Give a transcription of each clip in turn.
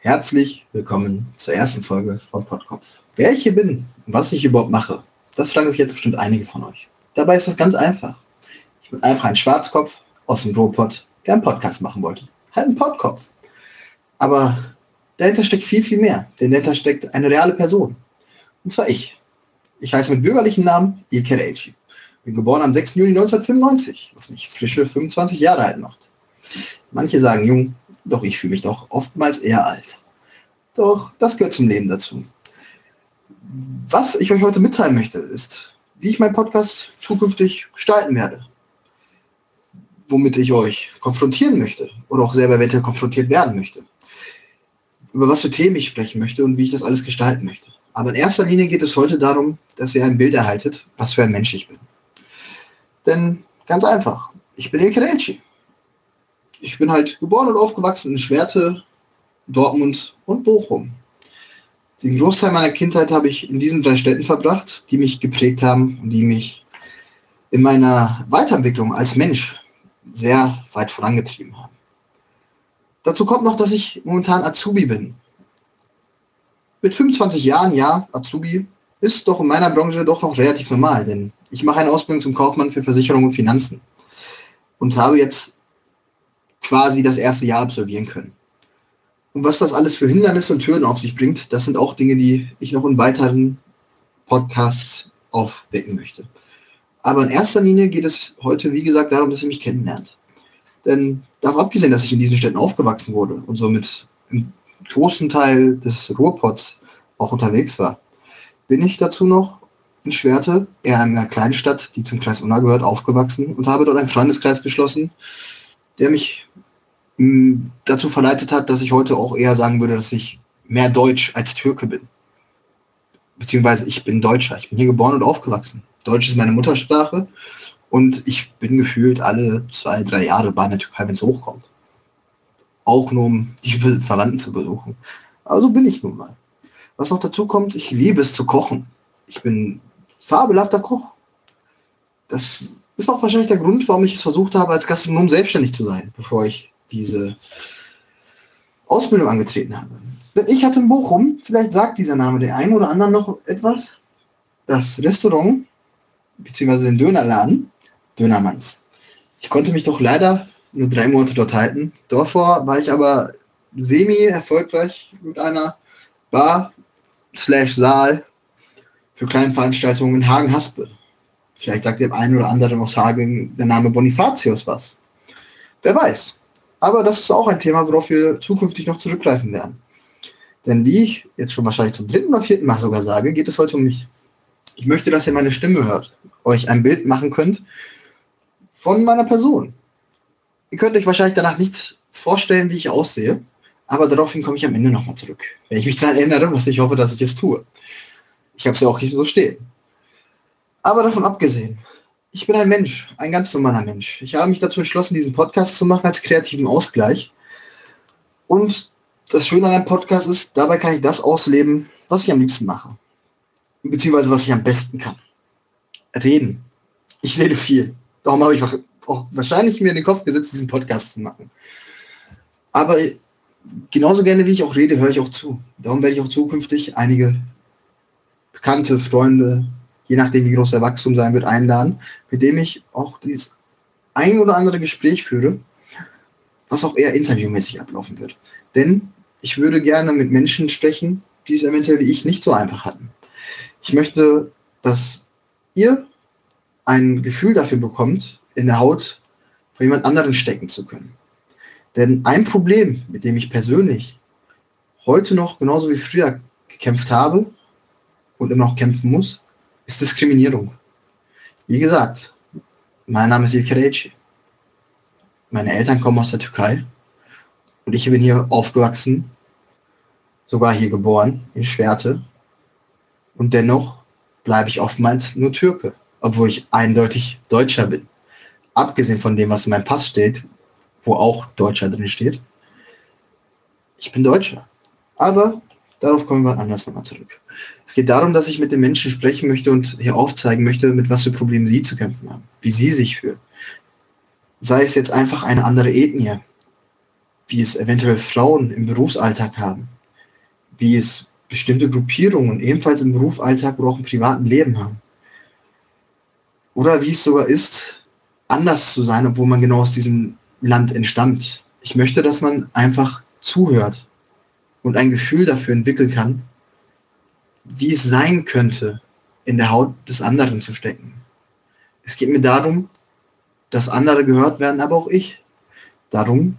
Herzlich willkommen zur ersten Folge von Podkopf. Wer ich hier bin und was ich überhaupt mache, das fragen sich jetzt bestimmt einige von euch. Dabei ist das ganz einfach. Ich bin einfach ein Schwarzkopf aus dem Robot, der einen Podcast machen wollte. Halt ein Podkopf. Aber dahinter steckt viel, viel mehr. Denn dahinter steckt eine reale Person. Und zwar ich. Ich heiße mit bürgerlichen Namen Ilke Reichi. Bin geboren am 6. Juli 1995, was mich frische 25 Jahre alt macht. Manche sagen jung, doch ich fühle mich doch oftmals eher alt. Doch das gehört zum Leben dazu. Was ich euch heute mitteilen möchte, ist, wie ich meinen Podcast zukünftig gestalten werde. Womit ich euch konfrontieren möchte oder auch selber eventuell konfrontiert werden möchte. Über was für Themen ich sprechen möchte und wie ich das alles gestalten möchte. Aber in erster Linie geht es heute darum, dass ihr ein Bild erhaltet, was für ein Mensch ich bin. Denn ganz einfach, ich bin Ilke Relci ich bin halt geboren und aufgewachsen in Schwerte, Dortmund und Bochum. Den Großteil meiner Kindheit habe ich in diesen drei Städten verbracht, die mich geprägt haben und die mich in meiner Weiterentwicklung als Mensch sehr weit vorangetrieben haben. Dazu kommt noch, dass ich momentan Azubi bin. Mit 25 Jahren, ja, Azubi, ist doch in meiner Branche doch noch relativ normal, denn ich mache eine Ausbildung zum Kaufmann für Versicherung und Finanzen und habe jetzt quasi das erste Jahr absolvieren können. Und was das alles für Hindernisse und Türen auf sich bringt, das sind auch Dinge, die ich noch in weiteren Podcasts aufdecken möchte. Aber in erster Linie geht es heute, wie gesagt, darum, dass ihr mich kennenlernt. Denn davon abgesehen, dass ich in diesen Städten aufgewachsen wurde und somit im großen Teil des Ruhrpots auch unterwegs war, bin ich dazu noch in Schwerte, eher in einer kleinen Stadt, die zum Kreis Unna gehört, aufgewachsen und habe dort einen Freundeskreis geschlossen, der mich mh, hm, dazu verleitet hat, dass ich heute auch eher sagen würde, dass ich mehr Deutsch als Türke bin. Beziehungsweise ich bin Deutscher. Ich bin hier geboren und aufgewachsen. Deutsch ist meine Muttersprache und ich bin gefühlt alle zwei, drei Jahre bei der Türkei, wenn es hochkommt. Auch nur um die Verwandten zu besuchen. Also bin ich nun mal. Was noch dazu kommt, ich liebe es zu kochen. Ich bin fabelhafter Koch. Das ist auch wahrscheinlich der Grund, warum ich es versucht habe, als Gastronom selbstständig zu sein, bevor ich diese Ausbildung angetreten habe. Ich hatte in Bochum, vielleicht sagt dieser Name der einen oder anderen noch etwas, das Restaurant bzw. den Dönerladen Dönermanns. Ich konnte mich doch leider nur drei Monate dort halten. Davor war ich aber semi-erfolgreich mit einer Bar slash Saal für kleine Veranstaltungen in Hagen-Haspe. Vielleicht sagt dem einen oder anderen aus Hagen der Name Bonifatius was. Wer weiß. Aber das ist auch ein Thema, worauf wir zukünftig noch zurückgreifen werden. Denn wie ich jetzt schon wahrscheinlich zum dritten oder vierten Mal sogar sage, geht es heute um mich. Ich möchte, dass ihr meine Stimme hört, euch ein Bild machen könnt von meiner Person. Ihr könnt euch wahrscheinlich danach nicht vorstellen, wie ich aussehe, aber daraufhin komme ich am Ende nochmal zurück, wenn ich mich daran erinnere, was ich hoffe, dass ich es tue. Ich habe es ja auch hier so stehen. Aber davon abgesehen, ich bin ein Mensch, ein ganz normaler Mensch. Ich habe mich dazu entschlossen, diesen Podcast zu machen als kreativen Ausgleich. Und das Schöne an einem Podcast ist, dabei kann ich das ausleben, was ich am liebsten mache. Beziehungsweise was ich am besten kann. Reden. Ich rede viel. Darum habe ich auch wahrscheinlich mir in den Kopf gesetzt, diesen Podcast zu machen. Aber genauso gerne wie ich auch rede, höre ich auch zu. Darum werde ich auch zukünftig einige bekannte Freunde, je nachdem wie groß der Wachstum sein wird, einladen, mit dem ich auch dieses ein oder andere Gespräch führe, was auch eher interviewmäßig ablaufen wird. Denn ich würde gerne mit Menschen sprechen, die es eventuell wie ich nicht so einfach hatten. Ich möchte, dass ihr ein Gefühl dafür bekommt, in der Haut von jemand anderen stecken zu können. Denn ein Problem, mit dem ich persönlich heute noch genauso wie früher gekämpft habe und immer noch kämpfen muss, ist Diskriminierung. Wie gesagt, mein Name ist Ilker Eci. Meine Eltern kommen aus der Türkei und ich bin hier aufgewachsen, sogar hier geboren, in Schwerte. Und dennoch bleibe ich oftmals nur Türke, obwohl ich eindeutig Deutscher bin. Abgesehen von dem, was in meinem Pass steht, wo auch Deutscher drin steht. Ich bin Deutscher. Aber Darauf kommen wir anders nochmal zurück. Es geht darum, dass ich mit den Menschen sprechen möchte und hier aufzeigen möchte, mit was für Problemen sie zu kämpfen haben, wie sie sich fühlen. Sei es jetzt einfach eine andere Ethnie, wie es eventuell Frauen im Berufsalltag haben, wie es bestimmte Gruppierungen ebenfalls im Berufsalltag oder auch im privaten Leben haben. Oder wie es sogar ist, anders zu sein, obwohl man genau aus diesem Land entstammt. Ich möchte, dass man einfach zuhört und ein Gefühl dafür entwickeln kann, wie es sein könnte, in der Haut des anderen zu stecken. Es geht mir darum, dass andere gehört werden, aber auch ich. Darum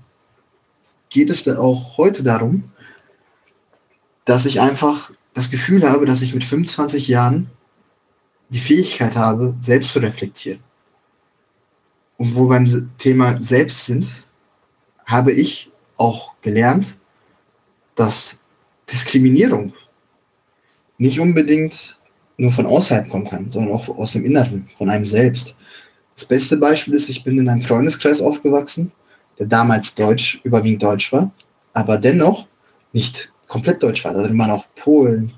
geht es auch heute darum, dass ich einfach das Gefühl habe, dass ich mit 25 Jahren die Fähigkeit habe, selbst zu reflektieren. Und wo beim Thema Selbst sind, habe ich auch gelernt, dass Diskriminierung nicht unbedingt nur von außerhalb kommen kann, sondern auch aus dem Inneren, von einem selbst. Das beste Beispiel ist, ich bin in einem Freundeskreis aufgewachsen, der damals deutsch, überwiegend deutsch war, aber dennoch nicht komplett deutsch war. Da drin waren auch Polen,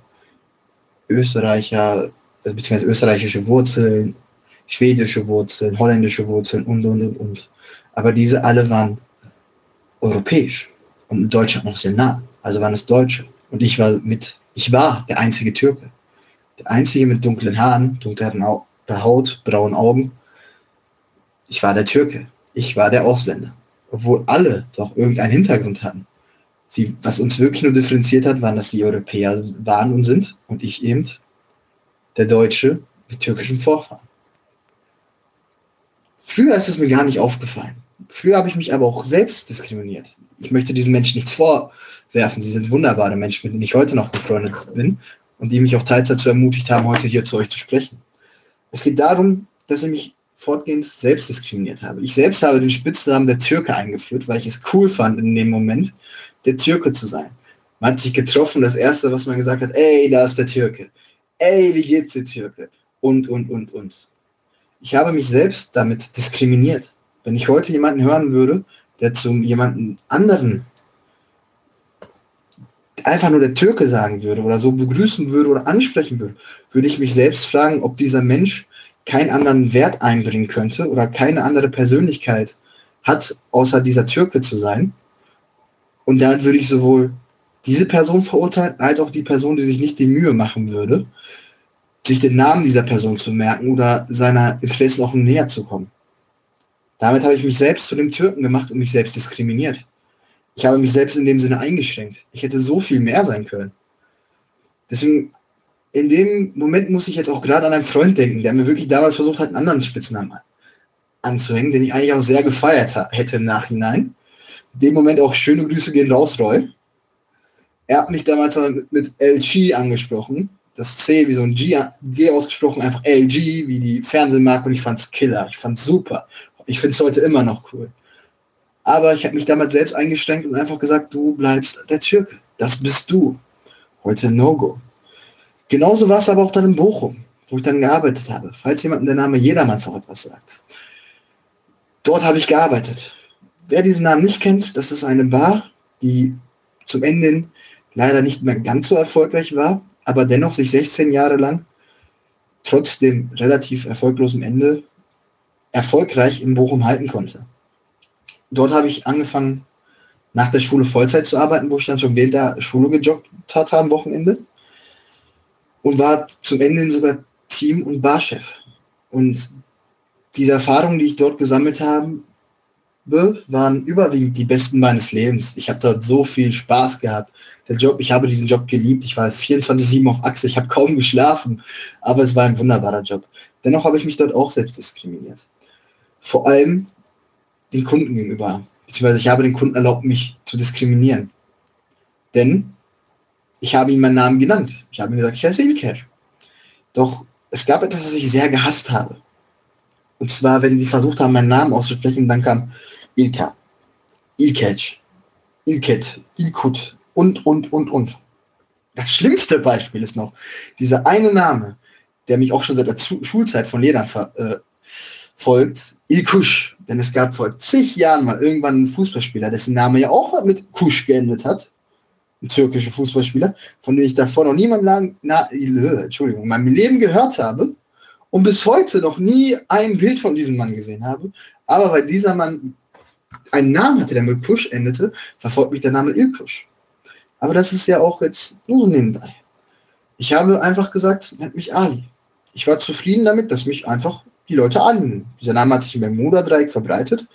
Österreicher, äh, beziehungsweise österreichische Wurzeln, schwedische Wurzeln, holländische Wurzeln und, und, und, und. Aber diese alle waren europäisch und in Deutschland noch sehr nah. Also waren es Deutsche. Und ich war mit, ich war der einzige Türke. Der einzige mit dunklen Haaren, dunklen Haut, braunen Augen. Ich war der Türke. Ich war der Ausländer. Obwohl alle doch irgendeinen Hintergrund hatten. Sie, was uns wirklich nur differenziert hat, waren, dass die Europäer waren und sind und ich eben der Deutsche mit türkischen Vorfahren. Früher ist es mir gar nicht aufgefallen. Früher habe ich mich aber auch selbst diskriminiert. Ich möchte diesen Menschen nichts vorwerfen. Sie sind wunderbare Menschen, mit denen ich heute noch befreundet bin und die mich auch teils dazu ermutigt haben, heute hier zu euch zu sprechen. Es geht darum, dass ich mich fortgehend selbst diskriminiert habe. Ich selbst habe den Spitznamen der Türke eingeführt, weil ich es cool fand, in dem Moment der Türke zu sein. Man hat sich getroffen, das Erste, was man gesagt hat, ey, da ist der Türke. Ey, wie geht's dir, Türke? Und, und, und, und. Ich habe mich selbst damit diskriminiert. Wenn ich heute jemanden hören würde, der zu jemanden anderen einfach nur der Türke sagen würde oder so begrüßen würde oder ansprechen würde, würde ich mich selbst fragen, ob dieser Mensch keinen anderen Wert einbringen könnte oder keine andere Persönlichkeit hat, außer dieser Türke zu sein. Und dann würde ich sowohl diese Person verurteilen, als auch die Person, die sich nicht die Mühe machen würde, sich den Namen dieser Person zu merken oder seiner Interessen auch näher zu kommen. Damit habe ich mich selbst zu dem Türken gemacht und mich selbst diskriminiert. Ich habe mich selbst in dem Sinne eingeschränkt. Ich hätte so viel mehr sein können. Deswegen, in dem Moment muss ich jetzt auch gerade an einen Freund denken, der mir wirklich damals versucht hat, einen anderen Spitznamen anzuhängen, den ich eigentlich auch sehr gefeiert hätte im Nachhinein. In dem Moment auch schöne Grüße gehen raus, Roy. Er hat mich damals mit LG angesprochen. Das C wie so ein G, G ausgesprochen, einfach LG, wie die Fernsehmarke und ich fand's killer. Ich fand's super. Ich finde es heute immer noch cool. Aber ich habe mich damals selbst eingeschränkt und einfach gesagt, du bleibst der Türke. Das bist du. Heute No-Go. Genauso war es aber auch dann in Bochum, wo ich dann gearbeitet habe. Falls jemand der Name Jedermanns auch etwas sagt. Dort habe ich gearbeitet. Wer diesen Namen nicht kennt, das ist eine Bar, die zum Ende leider nicht mehr ganz so erfolgreich war, aber dennoch sich 16 Jahre lang trotz dem relativ erfolglosen Ende erfolgreich in Bochum halten konnte. Dort habe ich angefangen, nach der Schule Vollzeit zu arbeiten, wo ich dann schon während der Schule gejoggt hatte am Wochenende und war zum Ende sogar Team- und Barchef. Und diese Erfahrungen, die ich dort gesammelt habe, waren überwiegend die besten meines Lebens. Ich habe dort so viel Spaß gehabt. Der Job, ich habe diesen Job geliebt. Ich war 24-7 auf Achse. Ich habe kaum geschlafen, aber es war ein wunderbarer Job. Dennoch habe ich mich dort auch selbst diskriminiert. Vor allem den Kunden gegenüber. Beziehungsweise ich habe den Kunden erlaubt, mich zu diskriminieren. Denn ich habe ihm meinen Namen genannt. Ich habe ihm gesagt, ich heiße Ilker. Doch es gab etwas, was ich sehr gehasst habe. Und zwar, wenn sie versucht haben, meinen Namen auszusprechen, dann kam Ilka, Ilkec, Ilket, Ilkut und, und, und, und. Das schlimmste Beispiel ist noch, dieser eine Name, der mich auch schon seit der Schulzeit von Lehrern ver, äh, folgt, Ilkush. Denn es gab vor zig Jahren mal irgendwann einen Fußballspieler, dessen Name ja auch mit Kusch geendet hat. Ein türkischer Fußballspieler, von dem ich davor noch niemand lang, na, Entschuldigung, in meinem Leben gehört habe und bis heute noch nie ein Bild von diesem Mann gesehen habe. Aber weil dieser Mann einen Namen hatte, der mit Kusch endete, verfolgt mich der Name Ilkusch. Aber das ist ja auch jetzt nur so nebenbei. Ich habe einfach gesagt, nennt mich Ali. Ich war zufrieden damit, dass mich einfach die Leute nennen. Dieser Name hat sich im Bermuda-Dreieck verbreitet.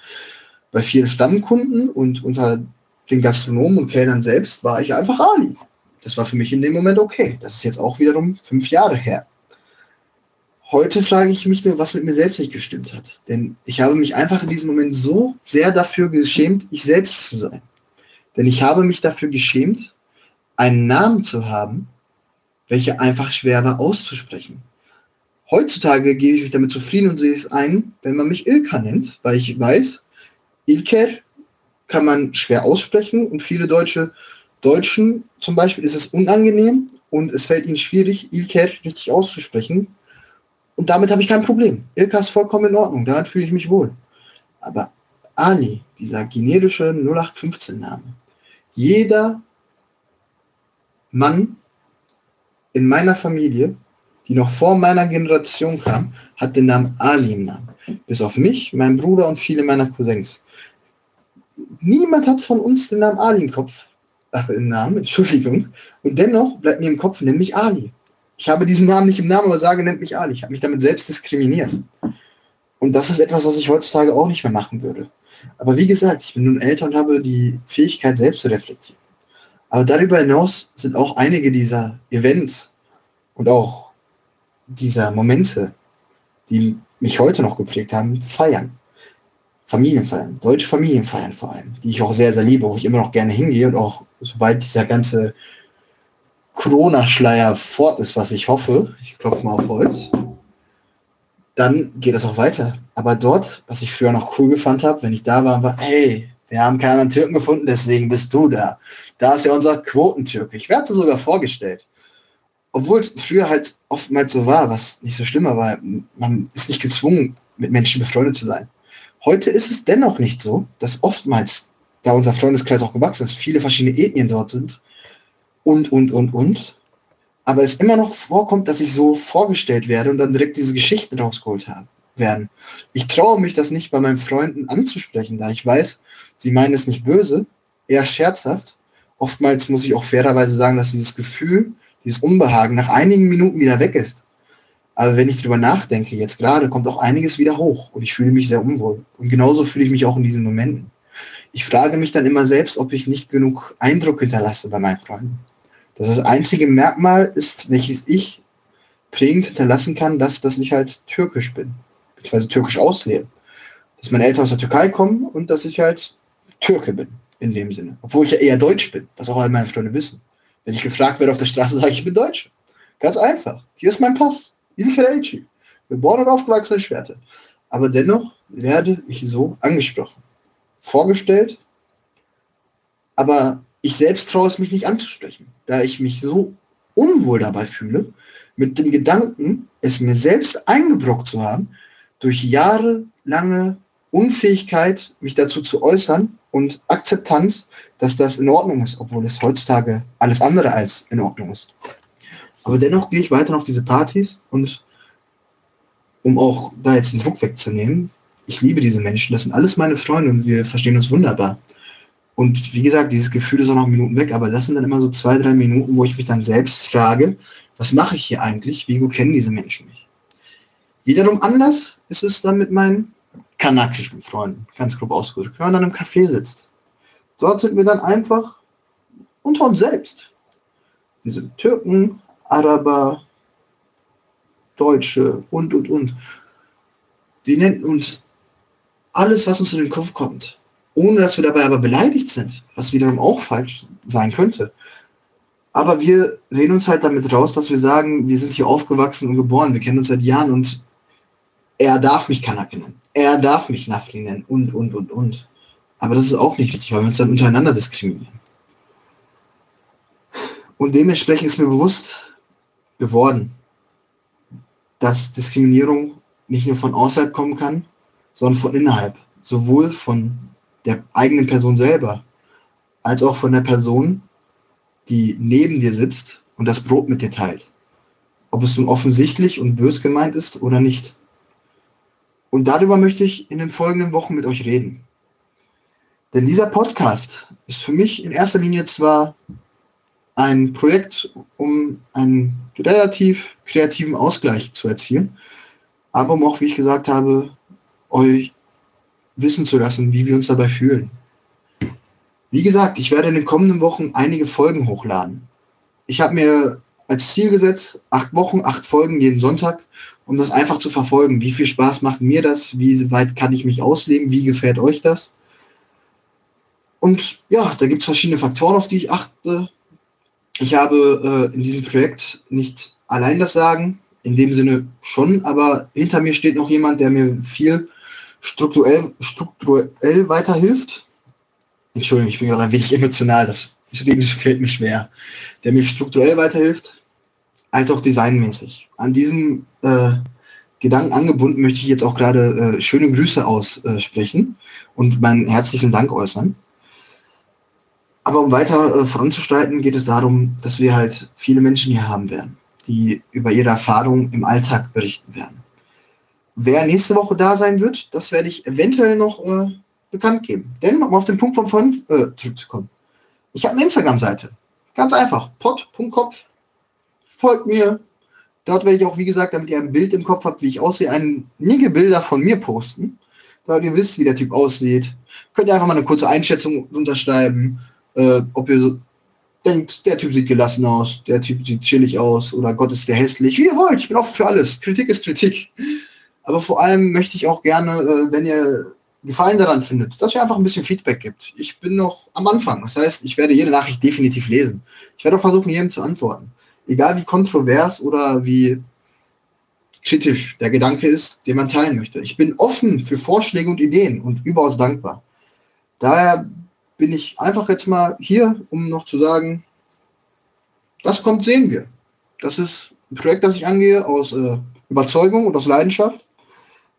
Bei vielen Stammkunden und unter den Gastronomen und Kellnern selbst war ich einfach Ali. Das war für mich in dem Moment okay. Das ist jetzt auch wiederum fünf Jahre her. Heute frage ich mich nur, was mit mir selbst nicht gestimmt hat. Denn ich habe mich einfach in diesem Moment so sehr dafür geschämt, ich selbst zu sein. Denn ich habe mich dafür geschämt, einen Namen zu haben, welcher einfach schwer war auszusprechen. Heutzutage gebe ich mich damit zufrieden und sehe es ein, wenn man mich Ilka nennt, weil ich weiß, Ilker kann man schwer aussprechen und viele Deutsche, Deutschen zum Beispiel ist es unangenehm und es fällt ihnen schwierig, Ilker richtig auszusprechen. Und damit habe ich kein Problem. Ilka ist vollkommen in Ordnung, daran fühle ich mich wohl. Aber Ali, dieser generische 0815-Name, jeder Mann in meiner Familie, die noch vor meiner Generation kam, hat den Namen Ali im Namen. Bis auf mich, mein Bruder und viele meiner Cousins. Niemand hat von uns den Namen Ali im Kopf. Ach, im Namen, Entschuldigung. Und dennoch bleibt mir im Kopf, nenn mich Ali. Ich habe diesen Namen nicht im Namen, aber sage, nennt mich Ali. Ich habe mich damit selbst diskriminiert. Und das ist etwas, was ich heutzutage auch nicht mehr machen würde. Aber wie gesagt, ich bin nun älter und habe die Fähigkeit, selbst zu reflektieren. Aber darüber hinaus sind auch einige dieser Events und auch dieser Momente, die mich heute noch geprägt haben, feiern. Familienfeiern, deutsche Familienfeiern vor allem, die ich auch sehr, sehr liebe, wo ich immer noch gerne hingehe und auch sobald dieser ganze Corona-Schleier fort ist, was ich hoffe, ich klopfe mal auf Holz, dann geht das auch weiter. Aber dort, was ich früher noch cool gefand habe, wenn ich da war, war, hey, wir haben keinen Türken gefunden, deswegen bist du da. Da ist ja unser Quotentürke. Ich werde sogar vorgestellt. Obwohl es früher halt oftmals so war, was nicht so schlimmer war. Man ist nicht gezwungen, mit Menschen befreundet zu sein. Heute ist es dennoch nicht so, dass oftmals, da unser Freundeskreis auch gewachsen ist, viele verschiedene Ethnien dort sind und, und, und, und. Aber es immer noch vorkommt, dass ich so vorgestellt werde und dann direkt diese Geschichten rausgeholt habe, werden. Ich traue mich das nicht bei meinen Freunden anzusprechen, da ich weiß, sie meinen es nicht böse, eher scherzhaft. Oftmals muss ich auch fairerweise sagen, dass dieses Gefühl, dieses Unbehagen nach einigen Minuten wieder weg ist. Aber wenn ich darüber nachdenke, jetzt gerade kommt auch einiges wieder hoch und ich fühle mich sehr unwohl. Und genauso fühle ich mich auch in diesen Momenten. Ich frage mich dann immer selbst, ob ich nicht genug Eindruck hinterlasse bei meinen Freunden. Das, das einzige Merkmal ist, welches ich prägend hinterlassen kann, dass, dass ich halt türkisch bin, beziehungsweise türkisch auslebe. Dass meine Eltern aus der Türkei kommen und dass ich halt Türke bin, in dem Sinne. Obwohl ich ja eher Deutsch bin, was auch all meine Freunde wissen. Wenn ich gefragt werde auf der Straße, sage ich, ich bin Deutsch. Ganz einfach. Hier ist mein Pass. Ilkerelci. Geboren und aufgewachsen in Schwerte. Aber dennoch werde ich so angesprochen. Vorgestellt, aber ich selbst traue es mich nicht anzusprechen, da ich mich so unwohl dabei fühle, mit dem Gedanken, es mir selbst eingebrockt zu haben, durch jahrelange Unfähigkeit, mich dazu zu äußern und Akzeptanz, dass das in Ordnung ist, obwohl es heutzutage alles andere als in Ordnung ist. Aber dennoch gehe ich weiter auf diese Partys und um auch da jetzt den Druck wegzunehmen, ich liebe diese Menschen, das sind alles meine Freunde und wir verstehen uns wunderbar. Und wie gesagt, dieses Gefühl ist auch noch Minuten weg, aber das sind dann immer so zwei, drei Minuten, wo ich mich dann selbst frage, was mache ich hier eigentlich? Wie gut kennen diese Menschen mich? Wiederum anders ist es dann mit meinen kanakischen Freunden, ganz grob ausgedrückt, wenn man dann im Café sitzt. Dort sind wir dann einfach unter uns selbst. Wir sind Türken, Araber, Deutsche und, und, und. Wir nennen uns alles, was uns in den Kopf kommt, ohne dass wir dabei aber beleidigt sind, was wiederum auch falsch sein könnte. Aber wir reden uns halt damit raus, dass wir sagen, wir sind hier aufgewachsen und geboren, wir kennen uns seit Jahren und er darf mich Kanake nennen, er darf mich Nafri nennen und, und, und, und. Aber das ist auch nicht richtig, weil wir uns dann untereinander diskriminieren. Und dementsprechend ist mir bewusst, geworden, dass Diskriminierung nicht nur von außerhalb kommen kann, sondern von innerhalb. Sowohl von der eigenen Person selber, als auch von der Person, die neben dir sitzt und das Brot mit dir teilt. Ob es nun offensichtlich und bös gemeint ist oder nicht. Und darüber möchte ich in den folgenden Wochen mit euch reden. Denn dieser Podcast ist für mich in erster Linie zwar ein Projekt, um einen relativ kreativen Ausgleich zu erzielen, aber um auch, wie ich gesagt habe, euch wissen zu lassen, wie wir uns dabei fühlen. Wie gesagt, ich werde in den kommenden Wochen einige Folgen hochladen. Ich habe mir als Ziel gesetzt, acht Wochen, acht Folgen jeden Sonntag, um das einfach zu verfolgen. Wie viel Spaß macht mir das? Wie weit kann ich mich ausleben? Wie gefällt euch das? Und ja, da gibt es verschiedene Faktoren, auf die ich achte. Ich habe äh, in diesem Projekt nicht allein das Sagen, in dem Sinne schon, aber hinter mir steht noch jemand, der mir viel strukturell, strukturell weiterhilft. Entschuldigung, ich bin gerade ein wenig emotional, das fällt mir schwer. Der mir strukturell weiterhilft, als auch designmäßig. An diesem äh, Gedanken angebunden möchte ich jetzt auch gerade äh, schöne Grüße aussprechen und meinen herzlichen Dank äußern. Aber um weiter äh, voranzuschreiten, geht es darum, dass wir halt viele Menschen hier haben werden die über ihre Erfahrungen im Alltag berichten werden. Wer nächste Woche da sein wird, das werde ich eventuell noch äh, bekannt geben. Denn, um auf den Punkt von vorhin äh, zurückzukommen, ich habe eine Instagram-Seite. Ganz einfach, pod.kopf. Folgt mir. Dort werde ich auch, wie gesagt, damit ihr ein Bild im Kopf habt, wie ich aussehe, einige Bilder von mir posten. Da ihr wisst, wie der Typ aussieht. Könnt ihr einfach mal eine kurze Einschätzung unterschreiben, äh, ob ihr so denkt, der Typ sieht gelassen aus, der Typ sieht chillig aus oder Gott ist der hässlich. Wie ihr wollt, ich bin offen für alles. Kritik ist Kritik. Aber vor allem möchte ich auch gerne, äh, wenn ihr Gefallen daran findet, dass ihr einfach ein bisschen Feedback gibt. Ich bin noch am Anfang. Das heißt, ich werde jede Nachricht definitiv lesen. Ich werde auch versuchen, jedem zu antworten. Egal wie kontrovers oder wie kritisch der Gedanke ist, den man teilen möchte. Ich bin offen für Vorschläge und Ideen und überaus dankbar. Daher bin ich einfach jetzt mal hier, um noch zu sagen, was kommt, sehen wir. Das ist ein Projekt, das ich angehe aus äh, Überzeugung und aus Leidenschaft.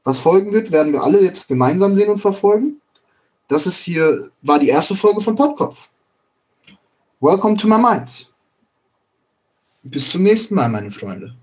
Was folgen wird, werden wir alle jetzt gemeinsam sehen und verfolgen. Das ist hier, war die erste Folge von Podkopf. Welcome to my mind. Bis zum nächsten Mal, meine Freunde.